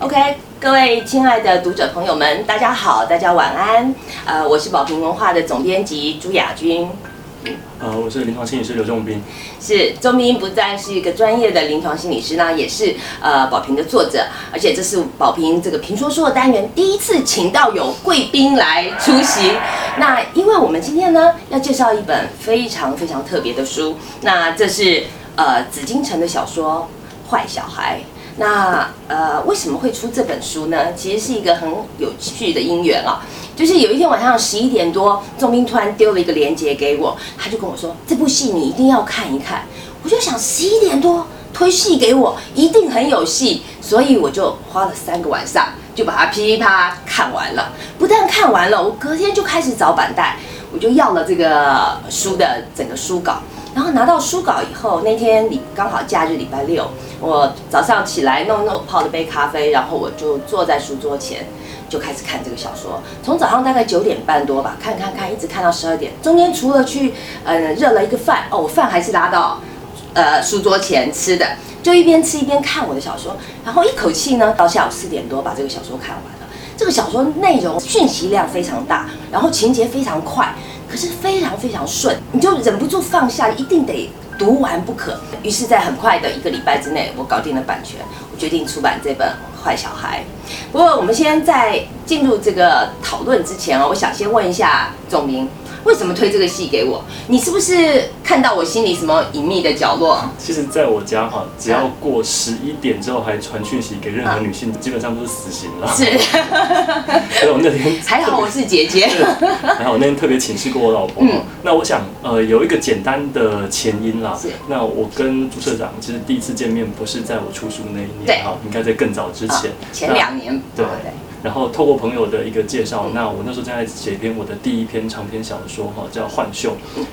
OK，各位亲爱的读者朋友们，大家好，大家晚安。呃，我是宝瓶文化的总编辑朱雅君。呃，我是临床心理师刘仲斌。是钟斌不但是一个专业的临床心理师呢，也是呃宝瓶的作者，而且这是宝瓶这个评说书的单元第一次请到有贵宾来出席。那因为我们今天呢要介绍一本非常非常特别的书，那这是呃紫禁城的小说《坏小孩》。那呃为什么会出这本书呢？其实是一个很有趣的因缘啊。就是有一天晚上十一点多，仲斌突然丢了一个链接给我，他就跟我说：“这部戏你一定要看一看。”我就想十一点多推戏给我，一定很有戏，所以我就花了三个晚上就把它噼里啪啦看完了。不但看完了，我隔天就开始找板带，我就要了这个书的整个书稿。然后拿到书稿以后，那天礼刚好假日礼拜六，我早上起来弄弄泡了杯咖啡，然后我就坐在书桌前。就开始看这个小说，从早上大概九点半多吧，看看看，一直看到十二点。中间除了去，呃，热了一个饭，哦，我饭还是拉到，呃，书桌前吃的，就一边吃一边看我的小说，然后一口气呢，到下午四点多把这个小说看完了。这个小说内容讯息量非常大，然后情节非常快，可是非常非常顺，你就忍不住放下，一定得读完不可。于是，在很快的一个礼拜之内，我搞定了版权，我决定出版这本。坏小孩。不过，我们先在进入这个讨论之前哦，我想先问一下总明。为什么推这个戏给我？你是不是看到我心里什么隐秘的角落？其实，在我家哈，只要过十一点之后还传讯息给任何女性，基本上都是死刑了。是。所以我那天还好我是姐姐。还好我那天特别请示过我老婆。嗯。那我想，呃，有一个简单的前因啦。是。那我跟朱社长其实第一次见面不是在我出书那一年，哈，应该在更早之前。前两年。对。然后透过朋友的一个介绍，那我那时候正在写一篇我的第一篇长篇小说哈，叫《幻嗅》，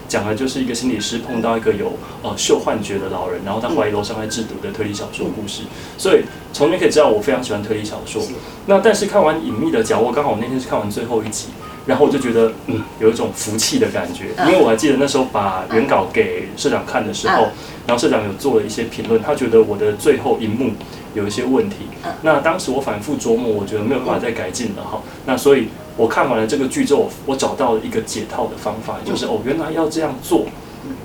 讲的就是一个心理师碰到一个有呃嗅幻觉的老人，然后他怀疑楼上在制毒的推理小说故事。所以从那可以知道我非常喜欢推理小说。那但是看完《隐秘的角落》，刚好我那天是看完最后一集，然后我就觉得嗯有一种福气的感觉，因为我还记得那时候把原稿给社长看的时候，然后社长有做了一些评论，他觉得我的最后一幕。有一些问题，那当时我反复琢磨，我觉得没有办法再改进了哈。那所以我看完了这个剧之后，我找到了一个解套的方法，就是哦，原来要这样做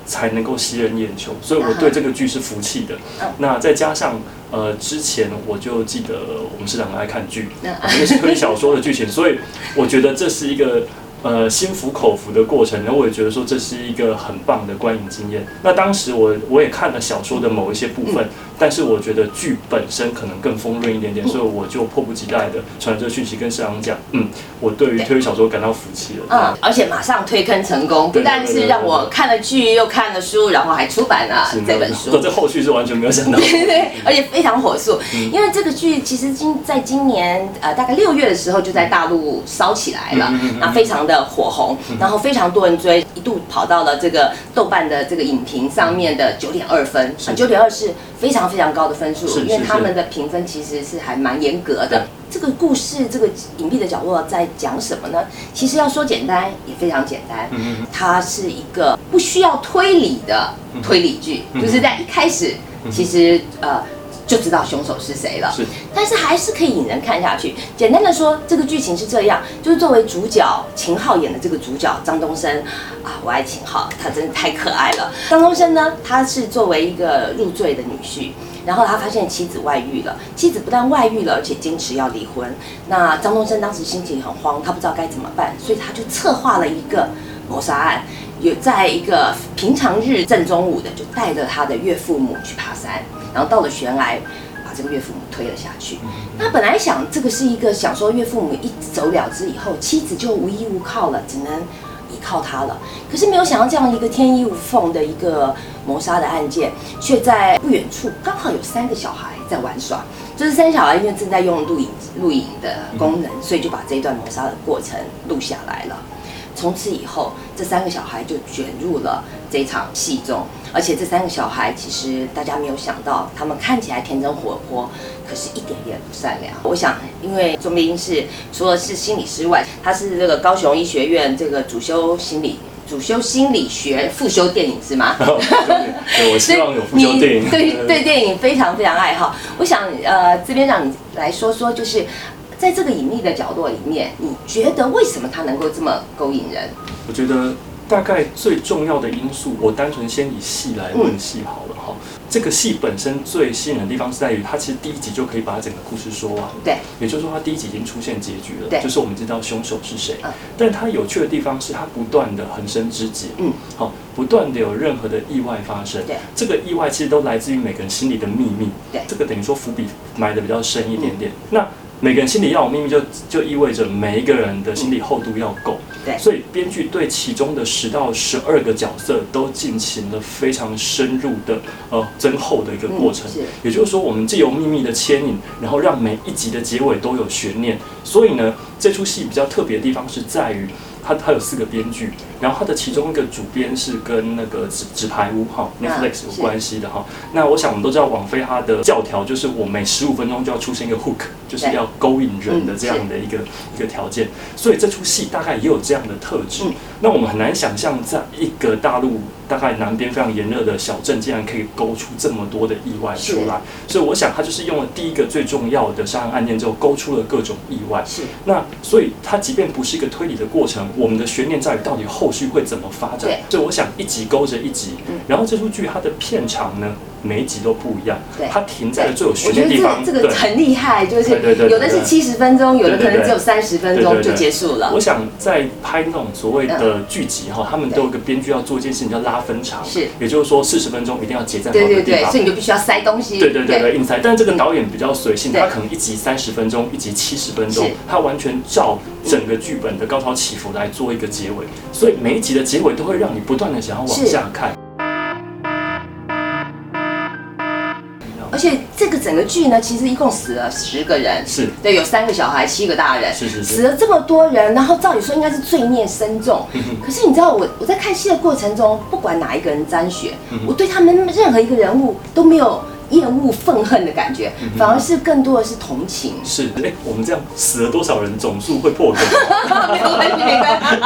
才能够吸人眼球，所以我对这个剧是服气的。那再加上呃，之前我就记得我们是两个爱看剧，那个是推理小说的剧情，所以我觉得这是一个。呃，心服口服的过程，然后我也觉得说这是一个很棒的观影经验。那当时我我也看了小说的某一些部分，但是我觉得剧本身可能更丰润一点点，所以我就迫不及待的传这个讯息跟社长讲，嗯，我对于推理小说感到服气了。嗯，而且马上推坑成功，不但是让我看了剧又看了书，然后还出版了这本书。这后续是完全没有想到。对对，而且非常火速，因为这个剧其实今在今年呃大概六月的时候就在大陆烧起来了，那非常。的火红，然后非常多人追，一度跑到了这个豆瓣的这个影评上面的九点二分，九点二是非常非常高的分数，因为他们的评分其实是还蛮严格的。这个故事，这个隐蔽的角落在讲什么呢？其实要说简单也非常简单，它是一个不需要推理的推理剧，就是在一开始，其实呃。就知道凶手是谁了，是，但是还是可以引人看下去。简单的说，这个剧情是这样，就是作为主角秦昊演的这个主角张东升啊，我爱秦昊，他真的太可爱了。张东升呢，他是作为一个入赘的女婿，然后他发现妻子外遇了，妻子不但外遇了，而且坚持要离婚。那张东升当时心情很慌，他不知道该怎么办，所以他就策划了一个谋杀案，有在一个平常日正中午的，就带着他的岳父母去爬山。然后到了悬崖，把这个岳父母推了下去。那本来想这个是一个想说岳父母一走了之以后，妻子就无依无靠了，只能依靠他了。可是没有想到这样一个天衣无缝的一个谋杀的案件，却在不远处刚好有三个小孩在玩耍。就是三小孩因为正在用录影录影的功能，所以就把这一段谋杀的过程录下来了。从此以后，这三个小孩就卷入了这场戏中，而且这三个小孩其实大家没有想到，他们看起来天真活泼，可是一点也不善良。我想，因为钟斌是除了是心理师外，他是这个高雄医学院这个主修心理主修心理学，副修电影是吗？对，我希望有副修电影。对对，电影非常非常爱好。我想呃，这边让你来说说，就是在这个隐秘的角落里面，你觉得为什么它能够这么勾引人？我觉得大概最重要的因素，我单纯先以戏来论戏好了哈。这个戏本身最吸引人的地方是在于，它其实第一集就可以把整个故事说完。对，也就是说，它第一集已经出现结局了。对，就是我们知道凶手是谁。嗯，但它有趣的地方是，它不断的横生枝节。嗯，好，不断的有任何的意外发生。对，这个意外其实都来自于每个人心里的秘密。对，这个等于说伏笔埋的比较深一点点。那每个人心里要有秘密，就就意味着每一个人的心理厚度要够。对，所以编剧对其中的十到十二个角色都进行了非常深入的呃增厚的一个过程。是，也就是说，我们借由秘密的牵引，然后让每一集的结尾都有悬念。所以呢，这出戏比较特别的地方是在于。它它有四个编剧，然后它的其中一个主编是跟那个纸纸牌屋哈 Netflix 有关系的哈。那我想我们都知道网飞它的教条就是我每十五分钟就要出现一个 hook，就是要勾引人的这样的一个一个条件。所以这出戏大概也有这样的特质。那我们很难想象，在一个大陆大概南边非常炎热的小镇，竟然可以勾出这么多的意外出来。所以我想，它就是用了第一个最重要的杀人案件之后，勾出了各种意外。是。那所以它即便不是一个推理的过程。我们的悬念在于到底后续会怎么发展，所以我想一集勾着一集，然后这出剧它的片长呢？每一集都不一样，它停在了最有悬念的地方。这个很厉害，就是有的是七十分钟，有的可能只有三十分钟就结束了。我想在拍那种所谓的剧集哈，他们都有个编剧要做一件事情叫拉分场，是，也就是说四十分钟一定要结在某个地方，所以你就必须要塞东西。对对对对，硬塞。但这个导演比较随性，他可能一集三十分钟，一集七十分钟，他完全照整个剧本的高潮起伏来做一个结尾，所以每一集的结尾都会让你不断的想要往下看。而且这个整个剧呢，其实一共死了十个人，是。对，有三个小孩，七个大人，是是是，死了这么多人，然后照理说应该是罪孽深重，可是你知道我我在看戏的过程中，不管哪一个人沾血，我对他们任何一个人物都没有。厌恶愤恨的感觉，反而是更多的是同情。是，哎，我们这样死了多少人，总数会破梗。没关系，没关系。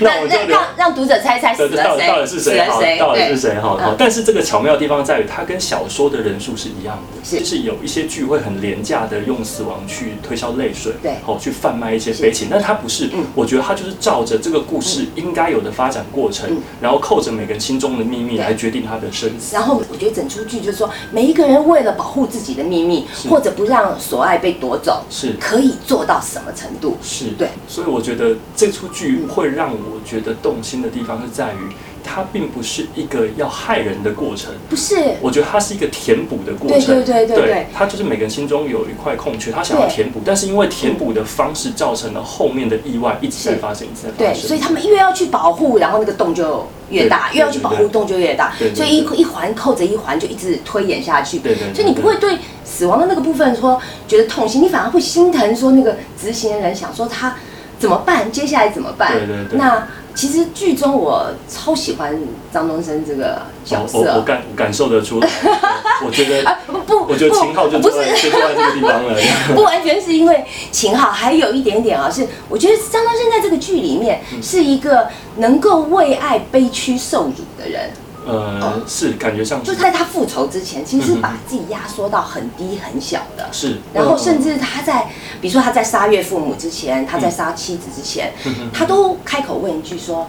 那那让让读者猜猜死了谁？到底是谁？到底是谁？哈，但是这个巧妙的地方在于，它跟小说的人数是一样的，就是有一些剧会很廉价的用死亡去推销泪水，对，好去贩卖一些悲情，但它不是。我觉得它就是照着这个故事应该有的发展过程，然后扣着每个人心中的秘密来决定他的生死。然后我觉得整出剧就是说。每一个人为了保护自己的秘密，或者不让所爱被夺走，是可以做到什么程度？是对，所以我觉得这出剧会让我觉得动心的地方是在于。它并不是一个要害人的过程，不是。我觉得它是一个填补的过程，对对对对对。它就是每个人心中有一块空缺，他想要填补，但是因为填补的方式造成了后面的意外一直在发生，一直在发生。对，所以他们越要去保护，然后那个洞就越大；越要去保护，洞就越大。所以一一环扣着一环，就一直推演下去。对对。所以你不会对死亡的那个部分说觉得痛心，你反而会心疼，说那个执行的人想说他怎么办，接下来怎么办？对对对。那。其实剧中我超喜欢张东升这个角色，我感感受得出来。我觉得啊不不，我觉得秦昊就不是就坐在这个地方了。不完全是因为秦昊，还有一点点啊，是我觉得张东升在这个剧里面是一个能够为爱悲屈受辱的人。呃，是感觉上，就在他复仇之前，其实是把自己压缩到很低很小的。是，然后甚至他在，比如说他在杀岳父母之前，他在杀妻子之前，他都开口问一句说：“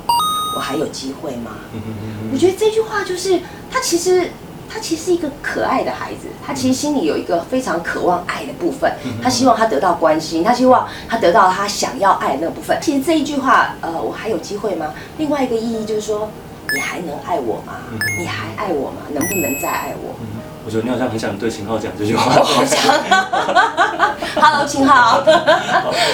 我还有机会吗？”我觉得这句话就是他其实他其实是一个可爱的孩子，他其实心里有一个非常渴望爱的部分，他希望他得到关心，他希望他得到他想要爱的那个部分。其实这一句话，呃，我还有机会吗？另外一个意义就是说。你还能爱我吗？你还爱我吗？能不能再爱我？我觉得你好像很想对秦昊讲这句话。好想。Hello，秦昊。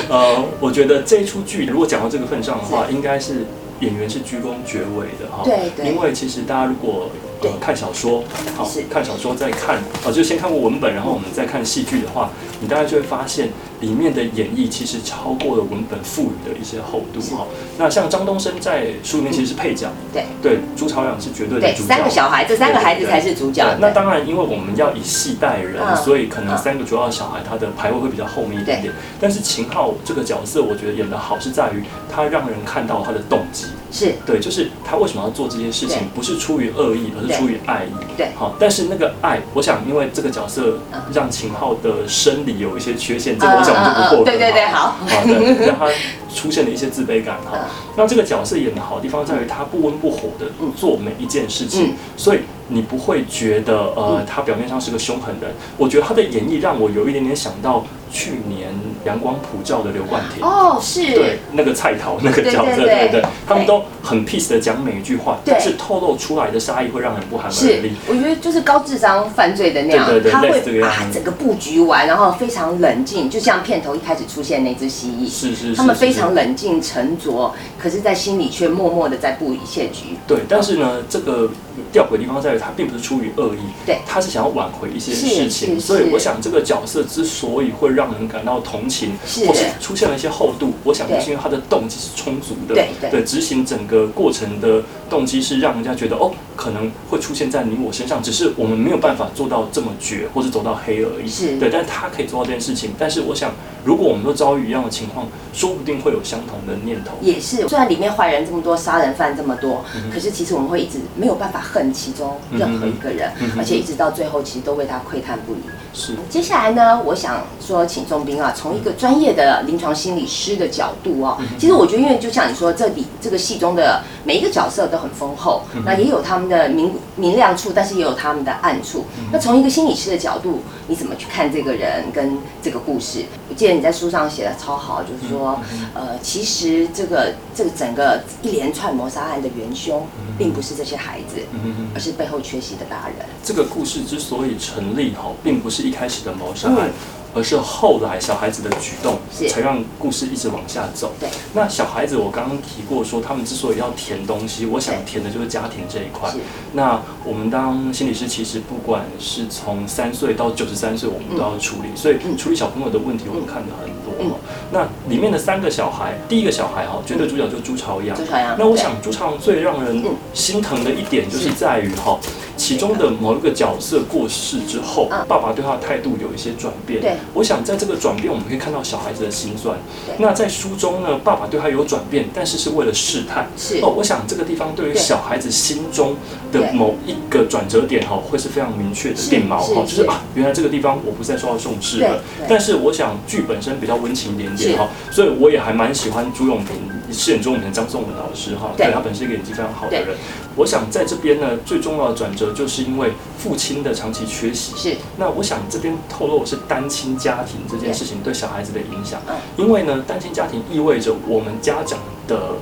呃，我觉得这一出剧如果讲到这个份上的话，应该是演员是鞠躬绝尾的哈。对对。因为其实大家如果呃看小说，好看小说再看啊，就先看过文本，然后我们再看戏剧的话，你大概就会发现。里面的演绎其实超过了文本赋予的一些厚度哈。那像张东升在书里面其实是配角，对对，朱朝阳是绝对的主角。三个小孩，这三个孩子才是主角。那当然，因为我们要以戏带人，所以可能三个主要小孩他的排位会比较后面一点点。但是秦昊这个角色，我觉得演的好是在于他让人看到他的动机。是对，就是他为什么要做这些事情，不是出于恶意，而是出于爱意。对好，但是那个爱，我想因为这个角色嗯让秦昊的生理有一些缺陷，这个我想我们就不破梗对对对，好，好。的，让他出现了一些自卑感哈。嗯。那这个角色演的好的地方在于他不温不火的嗯。做每一件事情嗯，所以你不会觉得呃嗯。他表面上是个凶狠人。我觉得他的演绎让我有一点点想到去年阳光普照的刘冠廷。哦，是，对，那个菜头那个角色，对对他们都很 peace 的讲每一句话，对。但是透露出来的杀意会让人不寒而是栗。，我觉得就是高智商犯罪的那样，对对对他会把整个布局完，然后非常冷静，就像片头一开始出现那只蜥蜴，是是是，他们非是。常冷静沉着，可是，在心里却默默的在布一切局。对，但是呢，这个吊诡的地方在于，他并不是出于恶意，对。他是想要挽回一些事情，所以我想这个角色之所以会让人感到同情，是。或是出现了一些厚度，我想就是因为他的动机是充足的，对对执行整个过程的动机是让人家觉得哦，可能会出现在你我身上，只是我们没有办法做到这么绝，或是走到黑而已，是。对，但是他可以做到这件事情，但是我想，如果我们都遭遇一样的情况，说不定会有相同的念头，也是，虽然里面坏人这么多，杀人犯这么多，嗯可是其实我们会一直没有办法恨其中任何一个人，嗯嗯嗯而且一直到最后，其实都为他窥探不已。是。接下来呢，我想说，请仲斌啊，从一个专业的临床心理师的角度哦，其实我觉得，因为就像你说，这里这个戏中的每一个角色都很丰厚，那也有他们的明明亮处，但是也有他们的暗处。那从一个心理师的角度，你怎么去看这个人跟这个故事？我记得你在书上写的超好，就是说，呃，其实这个这个整个一连串谋杀案的元凶，并不是这些孩子，嗯而是背后缺席的大人。这个故事之所以成立哈，并不是一开始的谋杀案嗯，而是后来小孩子的举动，才让故事一直往下走。对，那小孩子，我刚刚提过说，他们之所以要填东西，我想填的就是家庭这一块是。那我们当心理师，其实不管是从三岁到九十三岁，我们都要处理，所以嗯处理小朋友的问题，我们看得很多嗯。那里面的三个小孩，第一个小孩哈，绝对主角就是朱朝阳。朱朝阳那我想朱朝阳最让人嗯心疼的一点，就是在于哈，其中的某一个角色过世之后嗯，爸爸对他的态度有一些转变。对我想在这个转变，我们可以看到小孩子的心酸。那在书中呢，爸爸对他有转变，但是是为了试探。是哦，我想这个地方对于小孩子心中的某一个转折点哈，会是非常明确的是定锚哈，就是啊，原来这个地方我不再受到重视了。但是我想剧本身比较温情一点点是哈，所以我也还蛮喜欢朱永平饰演朱永平的张颂文老师哈，对。对他本身是一个演技非常好的人。我想在这边呢，最重要的转折就是因为父亲的长期缺席。是，那我想这边透露的是单亲家庭这件事情对。小孩子的影响。嗯，因为呢，单亲家庭意味着我们家长的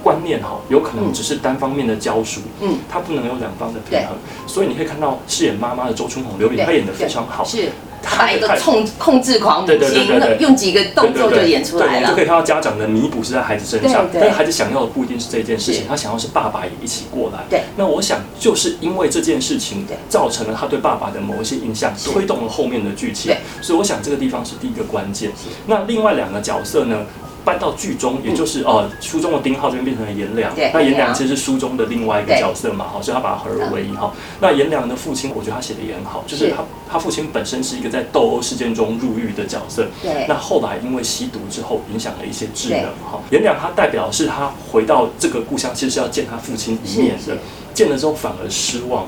观念哈，有可能嗯。只是单方面的教书，嗯，它不能有两方的平衡，所以你可以看到饰演妈妈的周春红、刘玲，她演的非常好，是。他把一个控控制狂母亲用几个动作就演出来了就可。以看到家长的弥补是在孩子身上，但是孩子想要的不一定是这件事情，他想要是爸爸也一起过来。对，那我想就是因为这件事情造成了他对爸爸的某一些印象，推动了后面的剧情对。所以我想这个地方是第一个关键。那另外两个角色呢？搬到剧中，也就是哦，书中的丁浩这边变成了颜良。对，那颜颜良。良其实是书中的另外一个角色嘛，好，所以他把它合而为一哈。那颜良的父亲，我觉得他写的也很好，就是是。他他父亲本身是一个在斗殴事件中入狱的角色，对。那后来因为吸毒之后，影响了一些智能对哈。颜良他代表是他回到这个故乡，其实是要见他父亲一面的见了之后反而失望，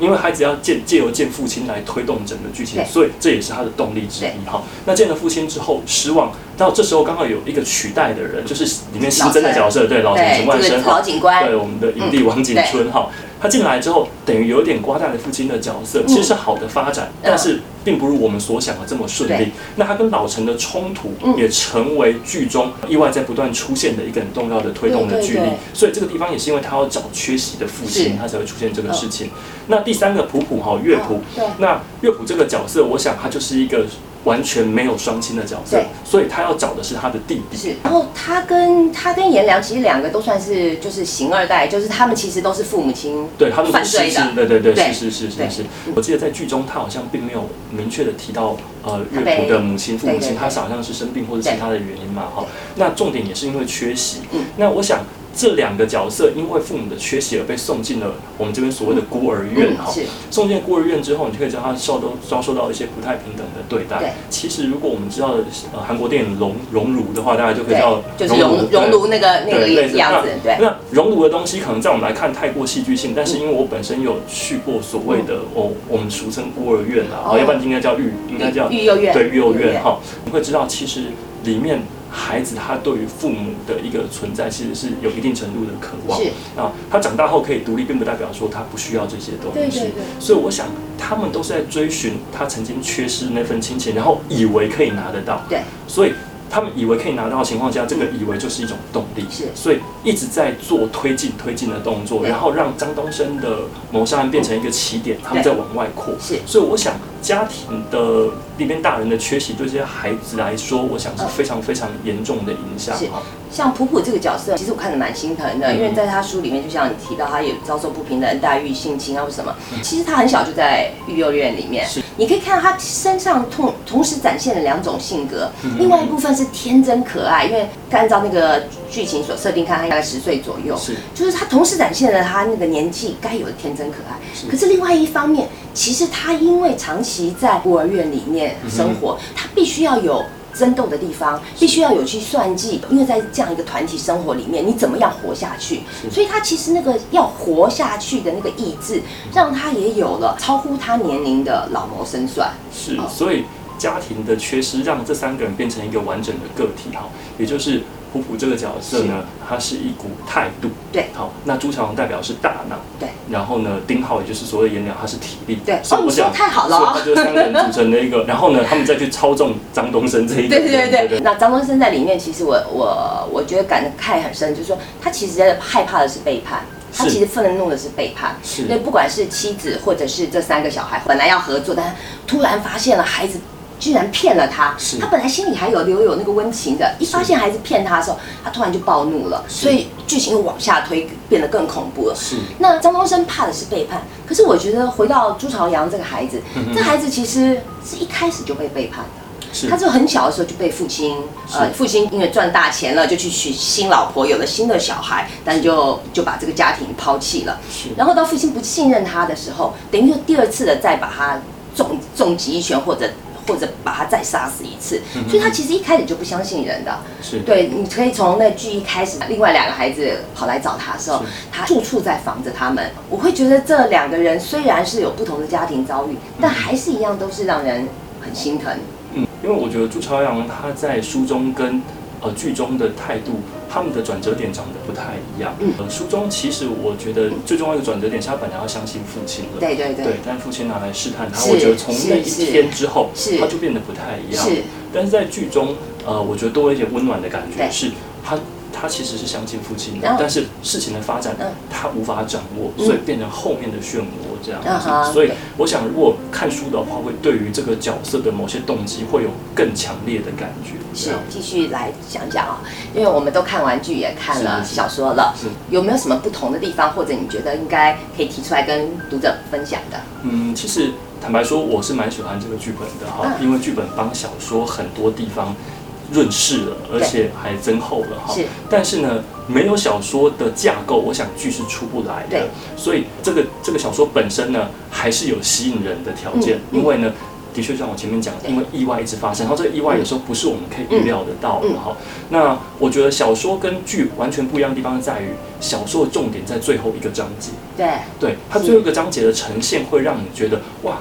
因为孩子要见借由见父亲来推动整个剧情，所以这也是他的动力之一哈。那见了父亲之后失望，到这时候刚好有一个取代的人，就是里面新增的角色，对老陈陈，万生哈老警官。对，我们的影帝王景春哈，他进来之后，等于有点瓜蛋的父亲的角色，其实是好的发展，但是并不如我们所想的这么顺利。那他跟老陈的冲突嗯。也成为剧中意外在不断出现的一个很重要的推动的剧力对对对。所以这个地方也是因为他要找缺席的父是。亲，他才会出现这个事情。那第三个普普哈乐谱那乐谱这个角色，我想他就是一个完全没有双亲的角色对，所以他要找的是他的弟弟。是，然后他跟他跟颜良其实两个都算是就是型二代，就是他们其实都是父母亲对，他们犯罪的是是是，对对对，是是是是是。我记得在剧中，他好像并没有明确的提到呃他被乐谱的母亲、父母亲，他好像是生病或者对其他的原因嘛哈。那重点也是因为缺席嗯。那我想。这两个角色因为父母的缺席而被送进了我们这边所谓的孤儿院哈。是送进孤儿院之后，你就可以知道他受到遭受到一些不太平等的对待。对其实如果我们知道呃韩国电影《熔熔炉》的话，大家就可以知道对，就是熔熔炉那个那个样子，对。那熔炉的东西可能在我们来看太过戏剧性，但是因为我本身有去过所谓的哦，我们俗称孤儿院啊，哦要不然应该叫育，应该叫育幼院对育幼院院哈，你会知道其实里面。孩子他对于父母的一个存在，其实是有一定程度的渴望是啊。他长大后可以独立，并不代表说他不需要这些东西。对对对所以我想，他们都是在追寻他曾经缺失那份亲情，然后以为可以拿得到。对，所以他们以为可以拿到的情况下，这个以为就是一种动力，是所以一直在做推进推进的动作，然后让张东升的谋杀案变成一个起点，他们在往外扩。是所以我想，家庭的里面大人的缺席，对这些孩子来说，我想是非常非常严重的影响。是。像普普这个角色，其实我看得蛮心疼的，嗯。因为在他书里面，就像你提到，他也遭受不平等待遇、性侵啊或什么。嗯。其实他很小就在育幼院里面。是，你可以看到他身上同同时展现了两种性格，嗯另外一部分是天真可爱，因为按照那个剧情所设定，看他大概十岁左右，是。就是他同时展现了他那个年纪该有的天真可爱。是。可是另外一方面，其实他因为长期在孤儿院里面生活，他必须要有。争斗的地方必须要有去算计，因为在这样一个团体生活里面，你怎么样活下去？所以他其实那个要活下去的那个意志，让他也有了超乎他年龄的老谋深算。是哦，所以家庭的缺失让这三个人变成一个完整的个体哈，也就是普普这个角色呢，他是一股态度，对。好，那朱朝阳代表是大脑，对，然后呢，丁浩也就是所谓的颜良，他是体力，对。哦你说所以我想太好了。哦所以他就三个人组成的一个，然后呢，他们再去操纵张东升这一个对人，对对对。那张东升在里面，其实我我我觉得感慨很深，就是说他其实害怕的是背叛。他其实愤怒的是背叛，是。那，不管是妻子或者是这三个小孩，本来要合作，但突然发现了孩子居然骗了他。是，他本来心里还有留有那个温情的，一发现孩子骗他的时候，他突然就暴怒了，所以剧情又往下推，变得更恐怖了。是。那张东升怕的是背叛，可是我觉得回到朱朝阳这个孩子，嗯这孩子其实是一开始就被背叛的。是。他就很小的时候就被父亲，呃，父亲因为赚大钱了，就去娶新老婆，有了新的小孩，但就就把这个家庭抛弃了。是。然后到父亲不信任他的时候，等于就第二次的再把他重重击一拳，或者或者把他再杀死一次。嗯所以他其实一开始就不相信人的。是，对，你可以从那剧一开始，另外两个孩子跑来找他的时候，他处处在防着他们。我会觉得这两个人虽然是有不同的家庭遭遇，但还是一样都是让人很心疼。嗯，因为我觉得朱朝阳他在书中跟呃剧中的态度，他们的转折点长得不太一样。嗯呃，书中其实我觉得最重要的转折点是他本来要相信父亲的。对对对，对，但父亲拿来试探他，我觉得从那一天之后，他就变得不太一样。是但是在剧中，呃，我觉得多了一点温暖的感觉，对是他他其实是相信父亲的但是事情的发展嗯他无法掌握，嗯所以变成后面的漩涡这样。所以我想，如果看书的话，会对于这个角色的某些动机会有更强烈的感觉。是，继续来讲讲啊，因为我们都看完剧，也看了小说了是，有没有什么不同的地方，或者你觉得应该可以提出来跟读者分享的？嗯，其实坦白说，我是蛮喜欢这个剧本的哈，嗯因为剧本帮小说很多地方润饰了，而且还增厚了哈。是。但是呢，没有小说的架构，我想剧是出不来的对。所以这个这个小说本身呢，还是有吸引人的条件，因为呢。的确，像我前面讲，对因为意外一直发生，然后这个意外有时候不是我们可以预料得到的嗯哈。那我觉得小说跟剧完全不一样的地方在于，小说的重点在最后一个章节。对，对它最后一个章节的呈现，会让你觉得哇，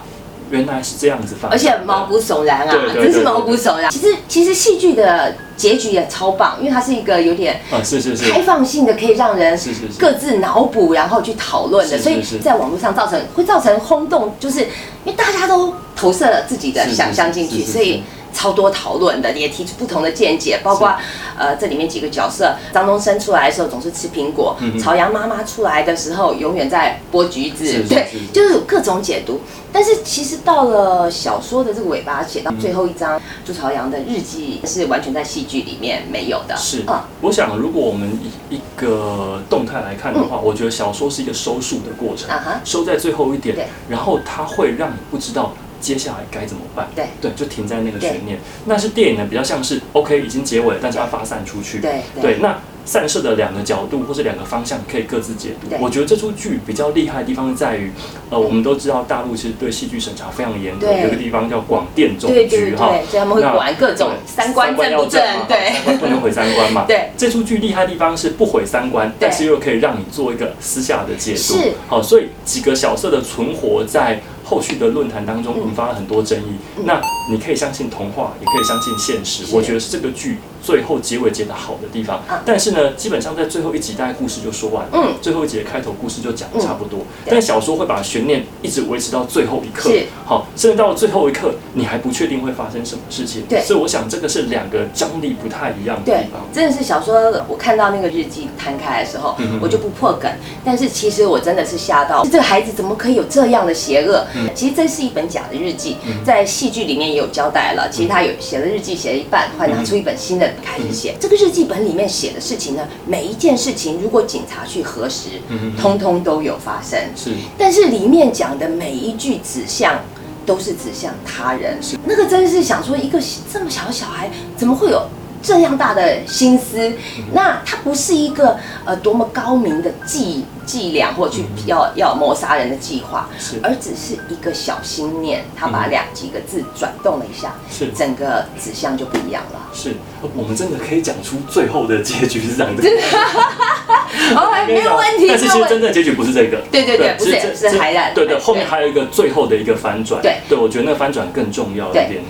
原来是这样子发而，且毛骨悚然啊，对对对真是毛骨悚然。其实其实戏剧的结局也超棒，因为它是一个有点啊，是是是。开放性的，可以让人是是是。各自脑补，然后去讨论的，是是。所以在网络上造成会造成轰动，就是因为大家都投射了自己的想象进去，所以超多讨论的，也提出不同的见解，包括呃这里面几个角色，张东升出来的时候总是吃苹果嗯，朝阳妈妈出来的时候永远在剥橘子是是，对就是有各种解读。但是其实到了小说的这个尾巴，写到最后一章，朱朝阳的日记是完全在戏剧里面没有的，是。啊，我想，如果我们以一个动态来看的话，我觉得小说是一个收束的过程收在最后一点，然后它会让你不知道。接下来该怎么办？对对，就停在那个悬念。那是电影呢，比较像是 OK 已经结尾了，但是它发散出去。对对，那散射的两个角度或是两个方向可以各自解读。我觉得这出剧比较厉害的地方在于，呃，我们都知道大陆其实对戏剧审查非常严格，对有个地方叫广电总局哈。所以他们会管各种三观正不正对三观不能毁三观嘛。对这出剧厉害的地方是不毁三观，但是又可以让你做一个私下的解读。是好，所以几个角色的存活在后续的论坛当中引发了很多争议。那你可以相信童话，也可以相信现实，我觉得是这个剧最后结尾结得好的地方。啊但是呢，基本上在最后一集，大概故事就说完了，嗯最后一集的开头故事就讲得差不多。对但小说会把悬念一直维持到最后一刻是，好，甚至到了最后一刻，你还不确定会发生什么事情。对所以我想这个是两个张力不太一样的地方。，真的是小说，我看到那个日记摊开的时候我就不破梗。但是其实我真的是吓到，这个孩子怎么可以有这样的邪恶？嗯。其实这是一本假的日记，在戏剧里面也有交代了。其实他有写了日记，写了一半，后来拿出一本新的开始写。这个日记本里面写的事情呢，每一件事情如果警察去核实，通通都有发生。是。但是里面讲的每一句指向都是指向他人，那个真是想说，一个这么小的小孩怎么会有这样大的心思？那他不是一个呃多么高明的计伎俩或去要要谋杀人的计划是，而只是一个小心念，他把嗯两几个字转动了一下，是整个指向就不一样了。是，我们真的可以讲出最后的结局是这样的。哦，没有问题，但是其实。真正的结局不是这个。对对对，不是这是海染，对对，后面还有一个最后的一个反转。对对，我觉得那个反转更重要一点点。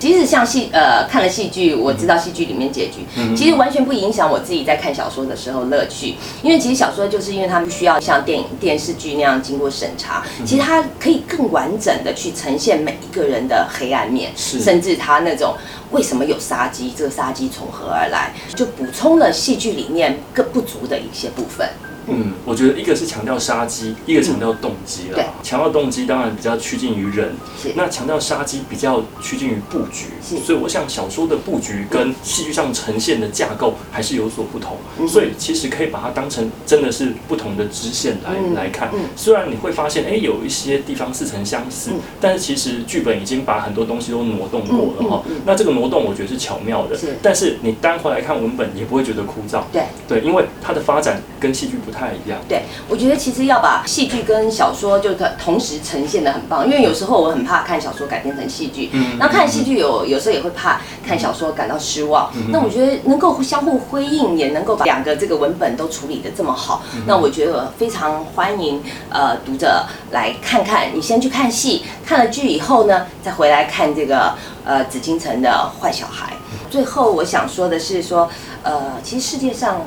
即使像戏呃看了戏剧，我知道戏剧里面结局，嗯其实完全不影响我自己在看小说的时候乐趣。因为其实小说就是因为它不需要像电影电视剧那样经过审查，嗯其实它可以更完整的去呈现每一个人的黑暗面，甚至他那种为什么有杀机，这个杀机从何而来，就补充了戏剧里面更不足的一些部分。嗯，我觉得一个是强调杀机，一个强调动机对啦。强调动机当然比较趋近于人，是那强调杀机比较趋近于布局。是所以我想小说的布局跟戏剧上呈现的架构还是有所不同。嗯所以其实可以把它当成真的是不同的支线来、嗯来看嗯。虽然你会发现，哎、有一些地方似曾相似，嗯但是其实剧本已经把很多东西都挪动过了哈、那这个挪动我觉得是巧妙的，是但是你单回来看文本也不会觉得枯燥。对。对，因为它的发展跟戏剧不太一样。对，我觉得其实要把戏剧跟小说就同同时呈现的很棒，因为有时候我很怕看小说改编成戏剧，嗯那看戏剧有有时候也会怕看小说感到失望。嗯那我觉得能够相互辉映，也能够把两个这个文本都处理的这么好，嗯那我觉得非常欢迎呃读者来看看。你先去看戏，看了剧以后呢，再回来看这个呃紫禁城的坏小孩。最后我想说的是说，呃，其实世界上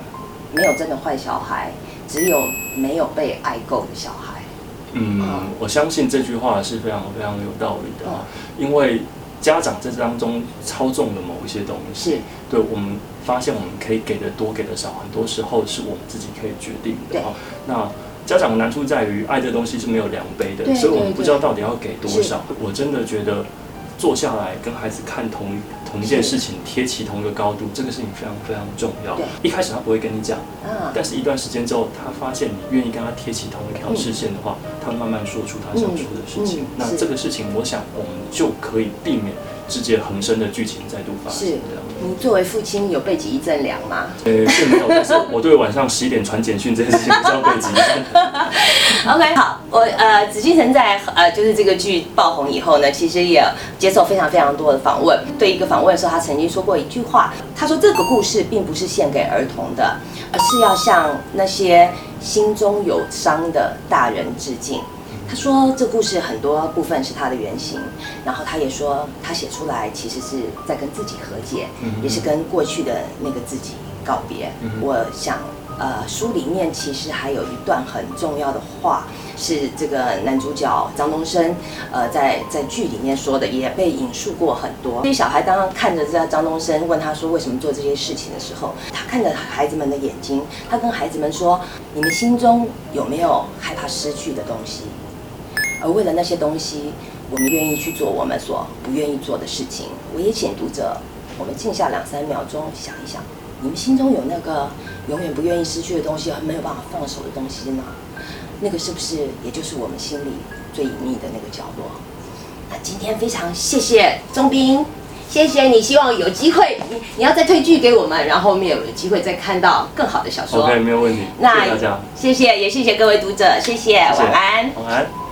没有真的坏小孩，只有没有被爱够的小孩。嗯，我相信这句话是非常非常有道理的啊，因为家长在这当中操纵了某一些东西，是。对我们发现我们可以给的多，给的少，很多时候是我们自己可以决定的对。啊。那家长的难处在于，爱这东西是没有量杯的，所以我们不知道到底要给多少。我真的觉得坐下来跟孩子看同同一件事情，贴齐同一个高度，这个事情非常非常重要对。一开始他不会跟你讲，嗯，但是一段时间之后，他发现你愿意跟他贴齐同一条视线的话，他慢慢说出他想说的事情。那这个事情，我想我们就可以避免直接横生的剧情再度发生是。你作为父亲有背脊一阵凉吗呃，是没有，但是我 对晚上十一点传简讯这件事情比较被激动。OK，好，我呃紫禁城在呃就是这个剧爆红以后呢，其实也接受非常非常多的访问。对一个访问的时候，他曾经说过一句话，他说这个故事并不是献给儿童的，而是要向那些心中有伤的大人致敬。他说这故事很多部分是他的原型，然后他也说他写出来其实是在跟自己和解，也是跟过去的那个自己告别。我想，呃，书里面其实还有一段很重要的话，是这个男主角张东升，呃，在在剧里面说的，也被引述过很多。这些小孩当刚看着这张东升问他说为什么做这些事情的时候，他看着孩子们的眼睛，他跟孩子们说：你们心中有没有害怕失去的东西？而为了那些东西，我们愿意去做我们所不愿意做的事情。我也请读者，我们静下两三秒钟想一想，你们心中有那个永远不愿意失去的东西，没有办法放手的东西吗？那个是不是也就是我们心里最隐秘的那个角落？那今天非常谢谢钟斌，谢谢你，希望有机会你你要再推剧给我们，然后我们有机会再看到更好的小说。OK，没有问题。谢谢大家，谢谢，也谢谢各位读者，谢谢，晚安。晚安。